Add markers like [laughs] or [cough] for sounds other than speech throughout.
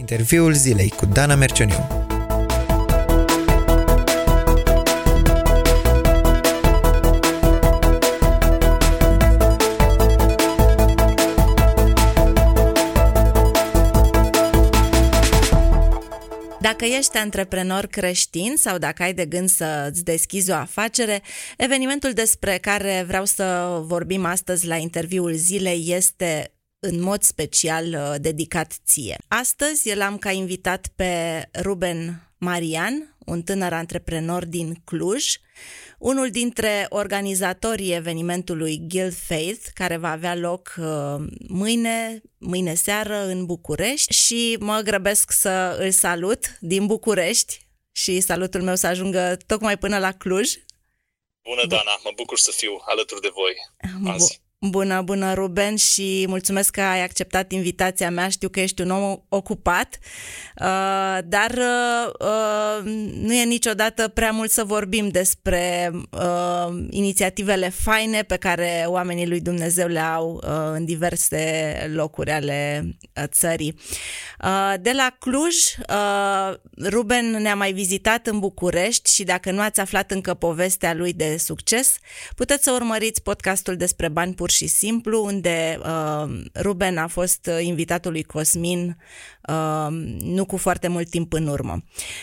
Interviul zilei cu Dana Mercioniu. Dacă ești antreprenor creștin sau dacă ai de gând să îți deschizi o afacere, evenimentul despre care vreau să vorbim astăzi la interviul zilei este în mod special uh, dedicat ție. Astăzi l-am ca invitat pe Ruben Marian, un tânăr antreprenor din Cluj, unul dintre organizatorii evenimentului Guild Faith, care va avea loc uh, mâine, mâine seară în București și mă grăbesc să îl salut din București și salutul meu să ajungă tocmai până la Cluj. Bună, Dana! Mă bucur să fiu alături de voi azi. Bună, bună, Ruben, și mulțumesc că ai acceptat invitația mea. Știu că ești un om ocupat, uh, dar uh, nu e niciodată prea mult să vorbim despre uh, inițiativele faine pe care oamenii lui Dumnezeu le au în diverse locuri ale țării. De la Cluj, Ruben ne-a mai vizitat în București și dacă nu ați aflat încă povestea lui de succes, puteți să urmăriți podcastul despre bani pur pur și simplu, unde uh, Ruben a fost uh, invitatul lui Cosmin uh, nu cu foarte mult timp în urmă.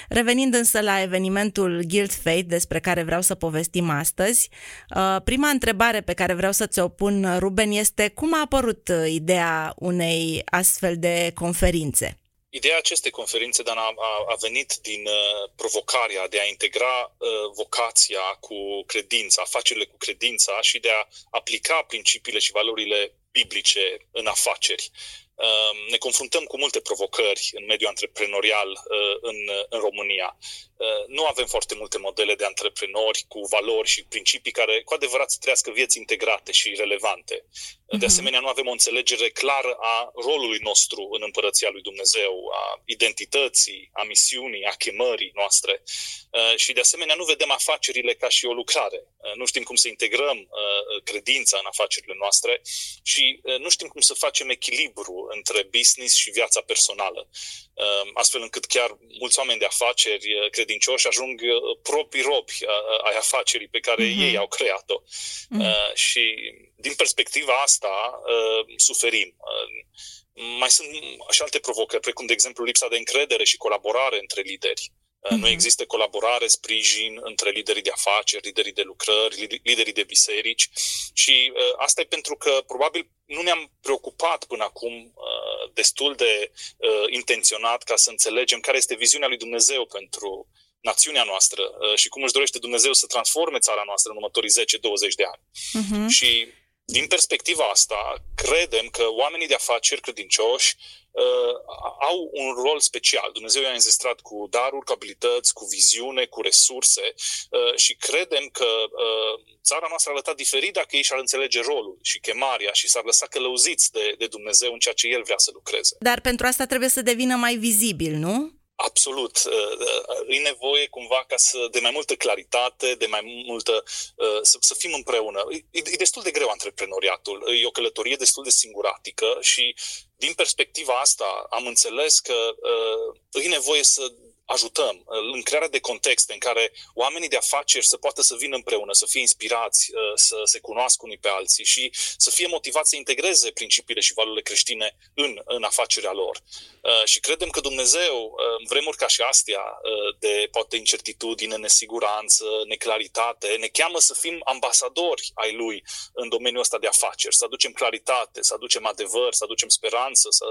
Revenind însă la evenimentul Guild Fate despre care vreau să povestim astăzi, uh, prima întrebare pe care vreau să ți-o pun, Ruben, este cum a apărut uh, ideea unei astfel de conferințe? Ideea acestei conferințe, Dan, a, a venit din uh, provocarea de a integra uh, vocația cu credința, afacerile cu credința și de a aplica principiile și valorile biblice în afaceri. Ehm, ne confruntăm cu multe provocări în mediul antreprenorial uh, în, în România. Uh, nu avem foarte multe modele de antreprenori cu valori și principii care cu adevărat să trăiască vieți integrate și relevante. De mhm. asemenea, nu avem o înțelegere clară a rolului nostru în împărăția lui Dumnezeu, a identității, a misiunii, a chemării noastre. Uh, și de asemenea, nu vedem afacerile ca și o lucrare. Nu știm cum să integrăm credința în afacerile noastre și nu știm cum să facem echilibru între business și viața personală. Um, astfel încât chiar mulți oameni de afaceri uh, credincioși ajung uh, proprii robi uh, ai afacerii pe care mm-hmm. ei au creat-o. Mm-hmm. Și din perspectiva asta suferim. Mai sunt și alte provocări, precum de exemplu lipsa de încredere și colaborare între lideri. Uh-huh. Nu există colaborare, sprijin între liderii de afaceri, liderii de lucrări, liderii de biserici și uh, asta e pentru că probabil nu ne-am preocupat până acum uh, destul de uh, intenționat ca să înțelegem care este viziunea lui Dumnezeu pentru națiunea noastră uh, și cum își dorește Dumnezeu să transforme țara noastră în următorii 10-20 de ani. Uh-huh. Și din perspectiva asta, credem că oamenii de afaceri credincioși uh, au un rol special. Dumnezeu i-a înzestrat cu daruri, cu abilități, cu viziune, cu resurse uh, și credem că uh, țara noastră ar arăta diferit dacă ei și-ar înțelege rolul și chemarea și s-ar lăsa călăuziți de, de Dumnezeu în ceea ce El vrea să lucreze. Dar pentru asta trebuie să devină mai vizibil, nu? Absolut. Uh, uh, e nevoie cumva ca să, de mai multă claritate, de mai multă, uh, să, să fim împreună. E, e destul de greu antreprenoriatul. E o călătorie destul de singuratică și din perspectiva asta am înțeles că uh, e nevoie să ajutăm uh, în crearea de contexte în care oamenii de afaceri să poată să vină împreună, să fie inspirați, uh, să se cunoască unii pe alții și să fie motivați să integreze principiile și valorile creștine în, în afacerea lor. Uh, și credem că Dumnezeu, în vremuri ca și astea, de poate incertitudine, nesiguranță, neclaritate, ne cheamă să fim ambasadori ai Lui în domeniul ăsta de afaceri, să aducem claritate, să aducem adevăr, să aducem speranță, să,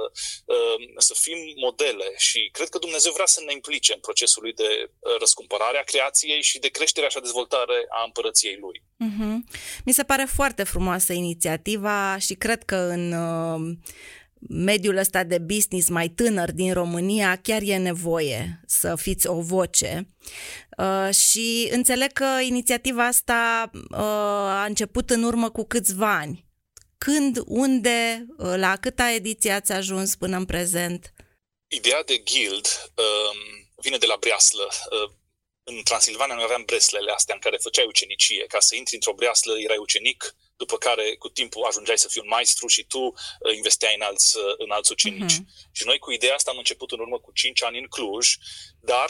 să fim modele. Și cred că Dumnezeu vrea să ne implice în procesul lui de uh, răscumpărare a creației și de creștere și dezvoltare a împărăției lui. Mm-hmm. Mi se pare foarte frumoasă inițiativa și cred că în uh, mediul ăsta de business mai tânăr din România chiar e nevoie să fiți o voce. Uh, și înțeleg că inițiativa asta uh, a început în urmă cu câțiva ani. Când, unde, uh, la câta ediție ați ajuns până în prezent? Ideea de guild um, vine de la breaslă. Uh, în Transilvania noi aveam breslele astea în care făceai ucenicie. Ca să intri într-o breaslă erai ucenic, după care cu timpul ajungeai să fii un maestru și tu investeai în alți, în alți ucenici. Uh-huh. Și noi cu ideea asta am început în urmă cu 5 ani în Cluj, dar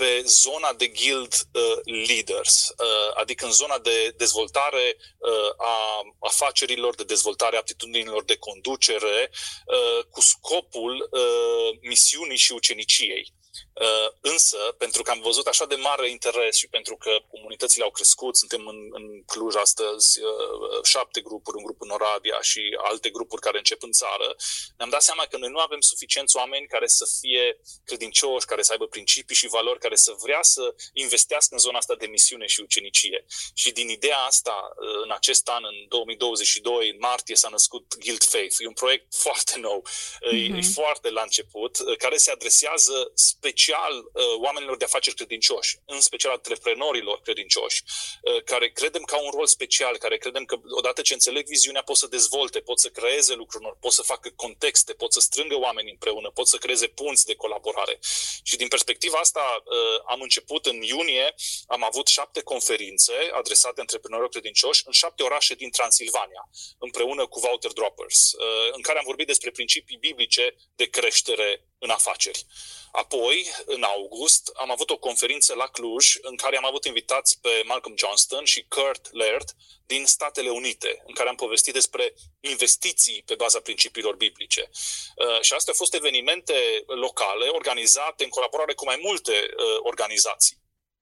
pe zona de guild uh, leaders, uh, adică în zona de dezvoltare uh, a afacerilor, de dezvoltare a aptitudinilor de conducere, uh, cu scopul uh, misiunii și uceniciei. Uh, însă, pentru că am văzut așa de mare interes și pentru că comunitățile au crescut, suntem în, în Cluj astăzi uh, șapte grupuri, un grup în Oradea și alte grupuri care încep în țară, ne-am dat seama că noi nu avem suficienți oameni care să fie credincioși, care să aibă principii și valori, care să vrea să investească în zona asta de misiune și ucenicie. Și din ideea asta, uh, în acest an, în 2022, în martie, s-a născut Guild Faith. E un proiect foarte nou, mm-hmm. e, e mhm. foarte la început, care se adresează special uh, oamenilor de afaceri credincioși, în special antreprenorilor credincioși, uh, care credem că au un rol special, care credem că odată ce înțeleg viziunea pot să dezvolte, pot să creeze lucruri, pot să facă contexte, pot să strângă oameni împreună, pot să creeze punți de colaborare. Și din perspectiva asta uh, am început în iunie, am avut șapte conferințe adresate antreprenorilor credincioși în șapte orașe din Transilvania, împreună cu Walter Droppers, în care am vorbit despre principii biblice de creștere în afaceri. Apoi, în august, am avut o conferință la Cluj în care am avut invitați pe Malcolm Johnston și Kurt Laird din Statele Unite, în care am povestit despre investiții pe baza principiilor biblice. Uh, și astea au fost evenimente locale organizate în colaborare cu mai multe uh, organizații.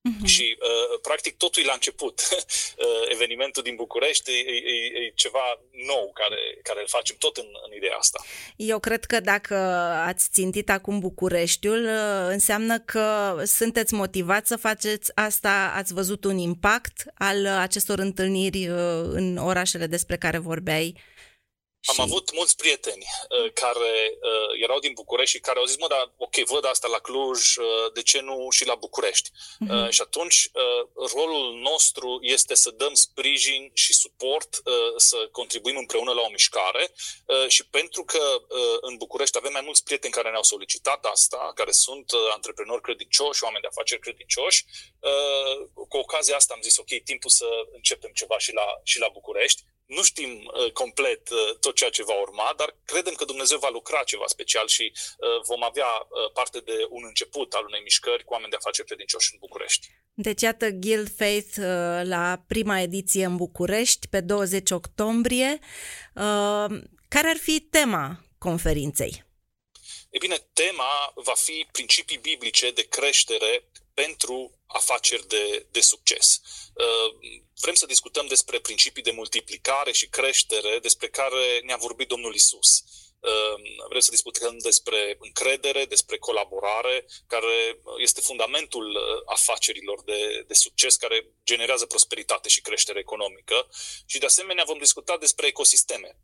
Uh-huh. Și, uh, practic, totul e la început. [laughs] uh, evenimentul din București e, e, e ceva nou care, care îl facem tot în, în ideea asta. Eu cred că dacă ați țintit acum Bucureștiul, uh, înseamnă că sunteți motivați să faceți asta, ați văzut un impact al acestor întâlniri uh, în orașele despre care vorbeai am și... avut mulți prieteni uh, care uh, erau din București și care au zis, mă, dar ok, văd asta la Cluj, uh, de ce nu și la București? Uh-huh. Uh, și atunci uh, rolul nostru este să dăm sprijin și suport, uh, să contribuim împreună la o mișcare uh, și pentru că uh, în București avem mai mulți prieteni care ne-au solicitat asta, care sunt uh, antreprenori credincioși, oameni de afaceri credincioși, uh, cu ocazia asta am zis, ok, timpul să începem ceva și la, și la București nu știm uh, complet uh, tot ceea ce va urma, dar credem că Dumnezeu va lucra ceva special și uh, vom avea uh, parte de un început al unei mișcări cu oameni de afaceri credincioși în București. Deci, iată, Guild Faith uh, la prima ediție în București, pe 20 octombrie. Uh, care ar fi tema conferinței? E bine, tema va fi principii biblice de creștere pentru afaceri de, de succes. Uh, vrem să discutăm despre principii de multiplicare și creștere despre care ne-a vorbit Domnul Isus. Uh, vrem să discutăm despre încredere, despre colaborare, care este fundamentul uh, afacerilor de, de succes, care generează prosperitate și creștere economică. Și de asemenea vom discuta despre ecosisteme,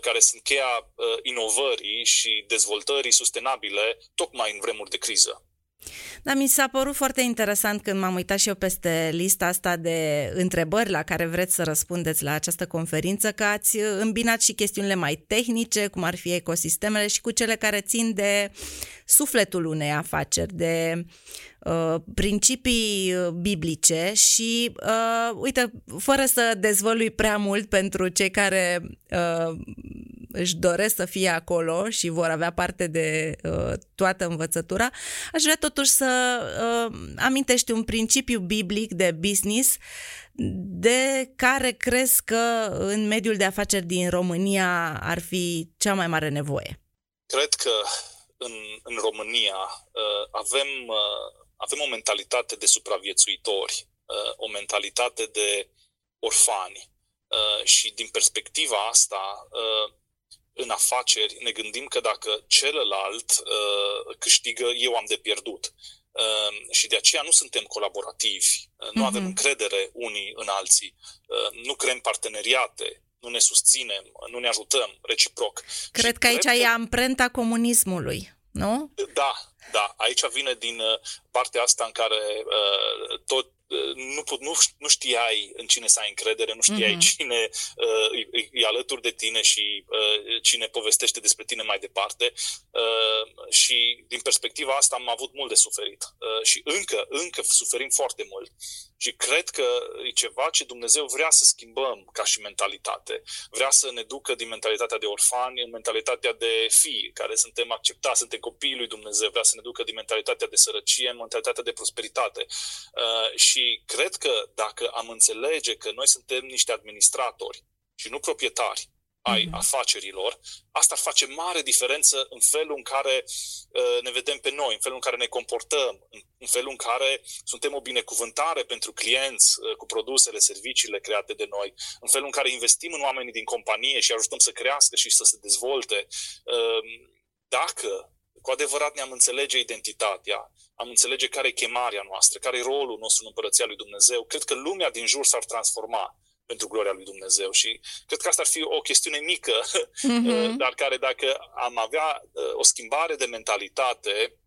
care sunt cheia inovării și dezvoltării sustenabile, tocmai în vremuri de criză. Da, mi s-a părut foarte interesant când m-am uitat și eu peste lista asta de întrebări la care vreți să răspundeți la această conferință, că ați îmbinat și chestiunile mai tehnice, cum ar fi ecosistemele și cu cele care țin de sufletul unei afaceri, de uh, principii uh, biblice și, uh, uite, fără să dezvălui prea mult pentru cei care uh, își doresc să fie acolo și vor avea parte de uh, toată învățătura, aș vrea totuși să uh, amintești un principiu biblic de business de care crezi că în mediul de afaceri din România ar fi cea mai mare nevoie? Cred că în, în România uh, avem, uh, avem o mentalitate de supraviețuitori, uh, o mentalitate de orfani. Uh, și din perspectiva asta, uh, în afaceri ne gândim că dacă celălalt uh, câștigă, eu am de pierdut. Uh, și de aceea nu suntem colaborativi, uh, nu mm-hmm. avem încredere unii în alții, uh, nu creăm parteneriate, nu ne susținem, nu ne ajutăm reciproc. Cred și că aici cred e amprenta comunismului nu? Da, da. Aici vine din partea asta în care uh, tot nu, put, nu, nu știai în cine să ai încredere, nu știai uh-huh. cine uh, e, e alături de tine și uh, cine povestește despre tine mai departe. Uh, și din perspectiva asta am avut mult de suferit. Uh, și încă, încă suferim foarte mult. Și cred că e ceva ce Dumnezeu vrea să schimbăm ca și mentalitate. Vrea să ne ducă din mentalitatea de orfani în mentalitatea de fii, care suntem acceptați, suntem copiii lui Dumnezeu. Vrea să ne ducă din mentalitatea de sărăcie în mentalitatea de prosperitate. Uh, și cred că dacă am înțelege că noi suntem niște administratori și nu proprietari, ai mm-hmm. afacerilor, asta ar face mare diferență în felul în care uh, ne vedem pe noi, în felul în care ne comportăm, în, în felul în care suntem o binecuvântare pentru clienți uh, cu produsele, serviciile create de noi, în felul în care investim în oamenii din companie și ajutăm să crească și să se dezvolte. Uh, dacă cu adevărat ne-am înțelege identitatea, am înțelege care e chemarea noastră, care e rolul nostru în Împărăția lui Dumnezeu, cred că lumea din jur s-ar transforma pentru gloria lui Dumnezeu și cred că asta ar fi o chestiune mică, mm-hmm. [laughs] dar care dacă am avea uh, o schimbare de mentalitate,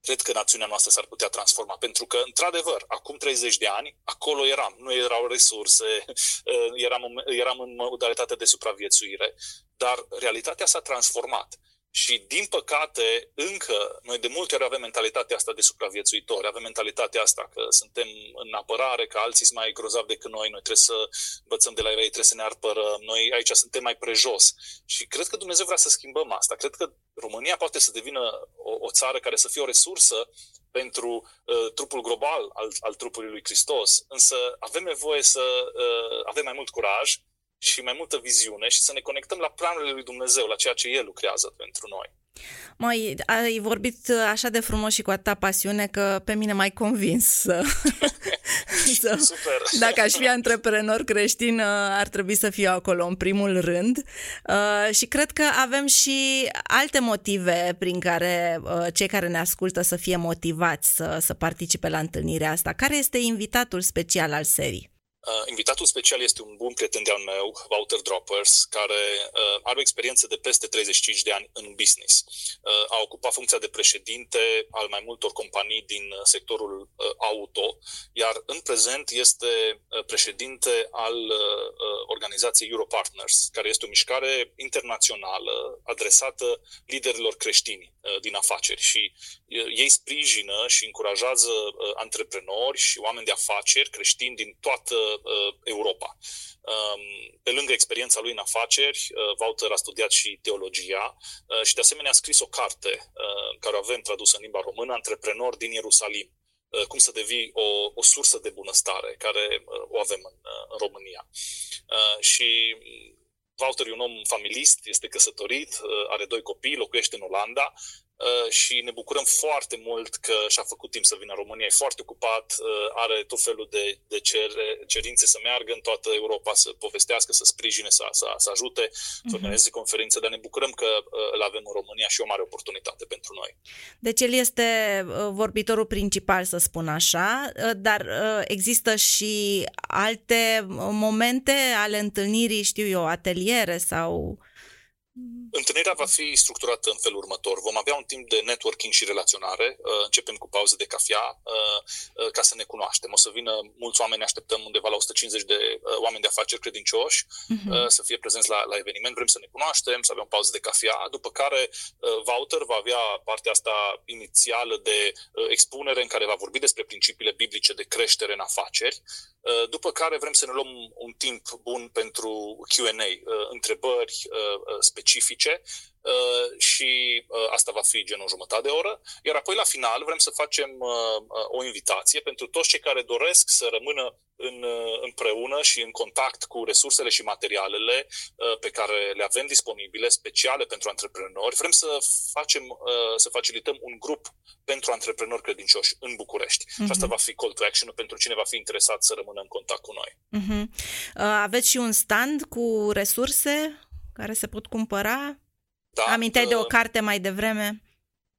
cred că națiunea noastră s-ar putea transforma. Pentru că, într-adevăr, acum 30 de ani, acolo eram, nu erau resurse, uh, [laughs] eram, eram în modalitate de supraviețuire, dar realitatea s-a transformat. Și, din păcate, încă, noi de multe ori avem mentalitatea asta de supraviețuitori, avem mentalitatea asta că suntem în apărare, că alții sunt mai grozavi decât noi, noi trebuie să învățăm de la ei, trebuie să ne apărăm, noi aici suntem mai prejos. Și cred că Dumnezeu vrea să schimbăm asta. Cred că România poate să devină o, o țară care să fie o resursă pentru uh, trupul global al, al trupului lui Hristos, însă avem nevoie să uh, avem mai mult curaj, și mai multă viziune și să ne conectăm la planurile lui Dumnezeu, la ceea ce El lucrează pentru noi. Mai ai vorbit așa de frumos și cu atâta pasiune că pe mine mai convins să, [laughs] să Super. dacă aș fi antreprenor creștin ar trebui să fiu acolo în primul rând uh, și cred că avem și alte motive prin care uh, cei care ne ascultă să fie motivați să, să participe la întâlnirea asta. Care este invitatul special al serii? Uh, invitatul special este un bun prieten de-al meu, Walter Droppers, care uh, are o experiență de peste 35 de ani în business. Uh, a ocupat funcția de președinte al mai multor companii din uh, sectorul uh, auto, iar în prezent este uh, președinte al uh, uh, organizației Europartners, care este o mișcare internațională adresată liderilor creștini uh, din afaceri și uh, ei sprijină și încurajează uh, antreprenori și oameni de afaceri creștini din toată uh, Europa. Um, pe lângă experiența lui în afaceri, uh, Wouter a studiat și teologia uh, și de asemenea a scris o carte uh, care o avem tradusă în limba română, Antreprenor din Ierusalim uh, cum să devii o, o sursă de bunăstare, care uh, o avem în, uh, în România. Uh, și Walter e un om familist, este căsătorit, are doi copii, locuiește în Olanda Uh, și ne bucurăm foarte mult că și-a făcut timp să vină în România. E foarte ocupat, uh, are tot felul de, de cer, cerințe să meargă în toată Europa, să povestească, să sprijine, să, să, să ajute, uh-huh. să mhm. organizeze conferințe, dar ne bucurăm că uh, îl avem în România și o mare oportunitate pentru noi. Deci el este vorbitorul principal, să spun așa, dar există și alte momente ale întâlnirii, știu eu, ateliere sau... Întâlnirea va fi structurată în felul următor. Vom avea un timp de networking și relaționare. Uh, începem cu pauze de cafea uh, uh, ca să ne cunoaștem. O să vină mulți oameni, așteptăm undeva la 150 de oameni de afaceri credincioși uh-huh. să fie prezenți la, la eveniment. Vrem să ne cunoaștem, să avem pauze de cafea, după care Wouter va avea partea asta inițială de expunere în care va vorbi despre principiile biblice de creștere în afaceri. După care vrem să ne luăm un timp bun pentru Q&A, întrebări specifice specifice uh, și uh, asta va fi genul jumătate de oră. Iar apoi, la final, vrem să facem uh, o invitație pentru toți cei care doresc să rămână în, împreună și în contact cu resursele și materialele pe care le avem disponibile, speciale pentru antreprenori. Vrem să facem, să facilităm un grup pentru antreprenori credincioși în București. Uh-huh. Și asta mhm. va fi call to action pentru cine va fi interesat să rămână în contact cu noi. Uh-huh. Aveți și un stand cu resurse care se pot cumpăra? Da, Aminteai uh, de o uh, carte mai devreme?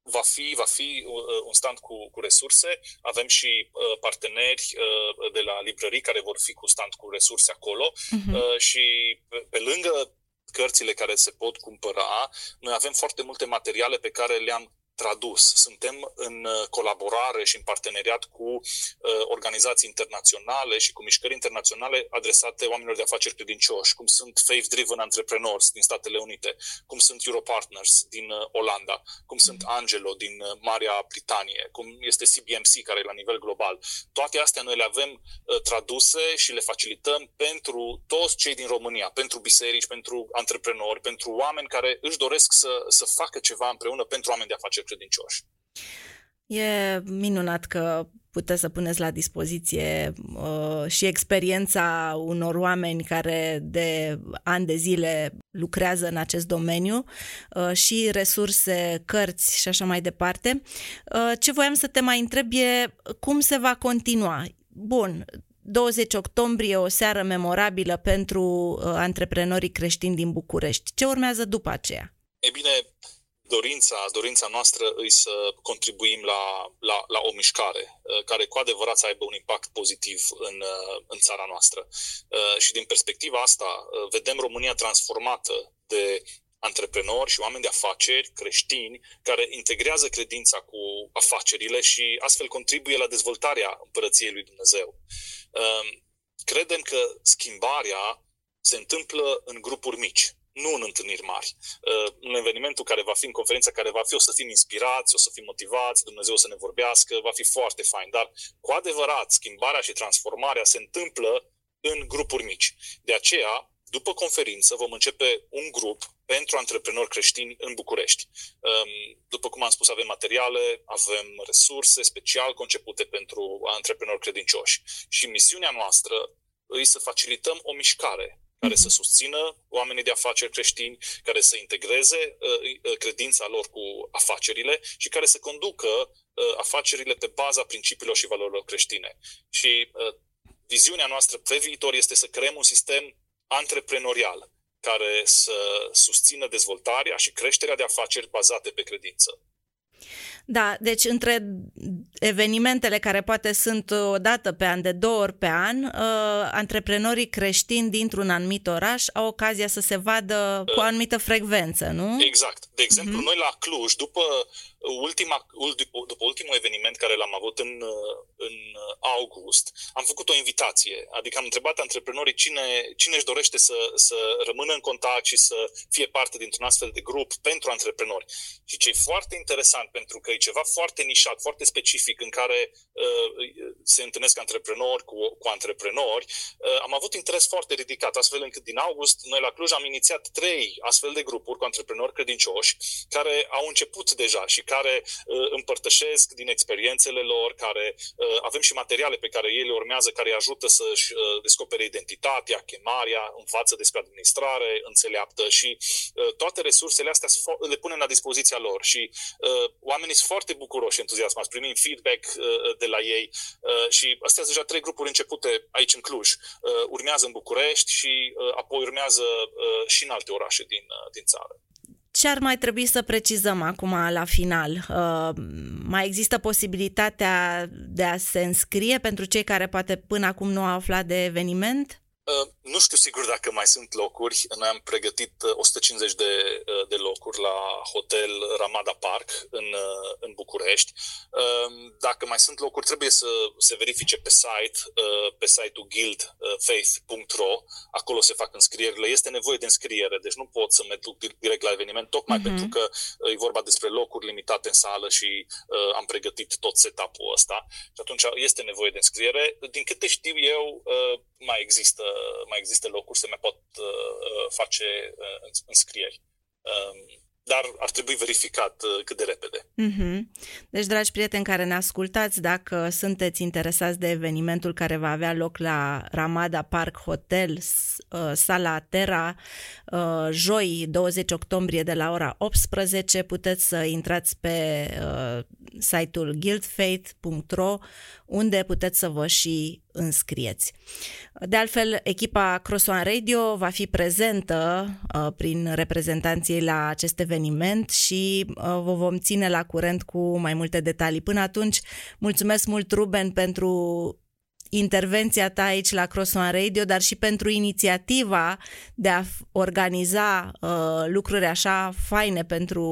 Va fi, va fi uh, un stand cu, cu resurse. Avem și uh, parteneri uh, de la librării care vor fi cu stand cu resurse acolo uh-huh. uh, și pe, pe lângă cărțile care se pot cumpăra, noi avem foarte multe materiale pe care le-am tradus. Suntem în uh, colaborare și în parteneriat cu uh, organizații internaționale și cu mișcări internaționale adresate oamenilor de afaceri credincioși, cum sunt Faith Driven Entrepreneurs din Statele Unite, cum sunt Europartners din uh, Olanda, cum sunt mm. Angelo din uh, Marea Britanie, cum este CBMC care e la nivel global. Toate astea noi le avem uh, traduse și le facilităm pentru toți cei din România, pentru biserici, pentru antreprenori, pentru oameni care își doresc să, să facă ceva împreună pentru oameni de afaceri credincioși. E minunat că puteți să puneți la dispoziție uh, și experiența unor oameni care de ani de zile lucrează în acest domeniu uh, și resurse, cărți și așa mai departe. Uh, ce voiam să te mai întreb e cum se va continua. Bun, 20 octombrie, o seară memorabilă pentru uh, antreprenorii creștini din București. Ce urmează după aceea? E bine, dorința, dorința noastră îi să contribuim la, la, la o mișcare uh, care cu adevărat să aibă un impact pozitiv în, uh, în țara noastră. Uh, și din perspectiva asta vedem România transformată de antreprenori și oameni de afaceri creștini care integrează credința cu afacerile și astfel contribuie la dezvoltarea împărăției lui Dumnezeu. Credem că schimbarea se întâmplă în grupuri mici nu în întâlniri mari. Uh, în evenimentul care va fi, în conferința care va fi, o să fim inspirați, o să fim motivați, Dumnezeu o să ne vorbească, va fi foarte fain. Dar, cu adevărat, schimbarea și transformarea se întâmplă în grupuri mici. De aceea, după conferință, vom începe un grup pentru antreprenori creștini în București. Um, după cum am spus, avem materiale, avem resurse special concepute pentru antreprenori credincioși. Și misiunea noastră îi să facilităm o mișcare care să susțină oamenii de afaceri creștini, care să integreze uh, uh, credința lor cu afacerile și care să conducă uh, afacerile pe baza principiilor și valorilor creștine. Și viziunea noastră pe viitor este să creăm un sistem antreprenorial care să susțină dezvoltarea și creșterea de afaceri bazate pe credință. Da, deci între evenimentele care poate sunt o dată pe an, de două ori pe an, uh, antreprenorii creștini dintr-un anumit oraș au ocazia să se vadă cu o anumită frecvență, nu? Exact. De exemplu, uh-huh. noi la Cluj, după ultima, după ultimul eveniment care l-am avut în, în august, am făcut o invitație. Adică am întrebat antreprenorii cine, cine își dorește să, să rămână în contact și să fie parte dintr-un astfel de grup pentru antreprenori. Și ce e foarte interesant, pentru că e ceva foarte nișat, foarte specific, în care uh, se întâlnesc antreprenori cu, cu antreprenori, uh, am avut interes foarte ridicat, astfel încât din august noi la Cluj am inițiat trei astfel de grupuri cu antreprenori credincioși care au început deja și care uh, împărtășesc din experiențele lor, care uh, avem și materiale pe care ei le urmează, care îi ajută să-și uh, descopere identitatea, chemarea, învață despre administrare, înțeleaptă și uh, toate resursele astea le punem la dispoziția lor și uh, oamenii sunt foarte bucuroși, entuziasmați, primim feedback uh, de la ei uh, și astea sunt deja trei grupuri începute aici în Cluj. Uh, urmează în București și uh, apoi urmează uh, și în alte orașe din, uh, din țară. Ce ar mai trebui să precizăm acum la final? Uh, mai există posibilitatea de a se înscrie pentru cei care poate până acum nu au aflat de eveniment? Uh, nu știu sigur dacă mai sunt locuri. Noi am pregătit 150 uh, de, uh, de locuri la hotel Ramada Park în, în București. Dacă mai sunt locuri, trebuie să se verifice pe site, pe site-ul guildfaith.ro. Acolo se fac înscrierile. Este nevoie de înscriere, deci nu pot să merg direct la eveniment, tocmai uh-huh. pentru că e vorba despre locuri limitate în sală și am pregătit tot setup-ul ăsta. Și atunci este nevoie de înscriere. Din câte știu eu, mai există mai există locuri, se mai pot uh, uh face uh, înscrieri. Um, dar ar trebui verificat uh, cât de repede. Mm-hmm. Deci, dragi prieteni care ne ascultați, dacă sunteți interesați de evenimentul care va avea loc la Ramada Park Hotel, uh, sala Terra, uh, joi 20 octombrie de la ora 18, puteți să intrați pe site-ul guildfaith.ro unde puteți să vă și înscrieți. De altfel, echipa Cross One Radio va fi prezentă uh, prin reprezentanții la acest eveniment și uh, vă vom ține la curent cu mai multe detalii. Până atunci, mulțumesc mult, Ruben, pentru intervenția ta aici la Cross One Radio, dar și pentru inițiativa de a organiza uh, lucruri așa faine pentru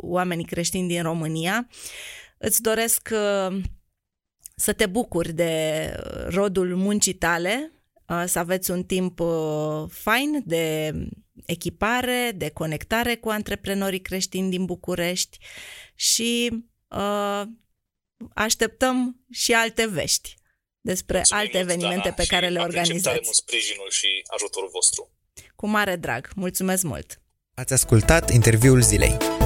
oamenii creștini din România. Îți doresc uh, să te bucuri de rodul muncii tale, uh, să aveți un timp uh, fain de echipare, de conectare cu antreprenorii creștini din București și uh, așteptăm și alte vești despre Mulțumim alte mult, evenimente Dana, pe care și le apreciem tare organizați. mult sprijinul și ajutorul vostru. Cu mare drag. Mulțumesc mult! Ați ascultat interviul zilei.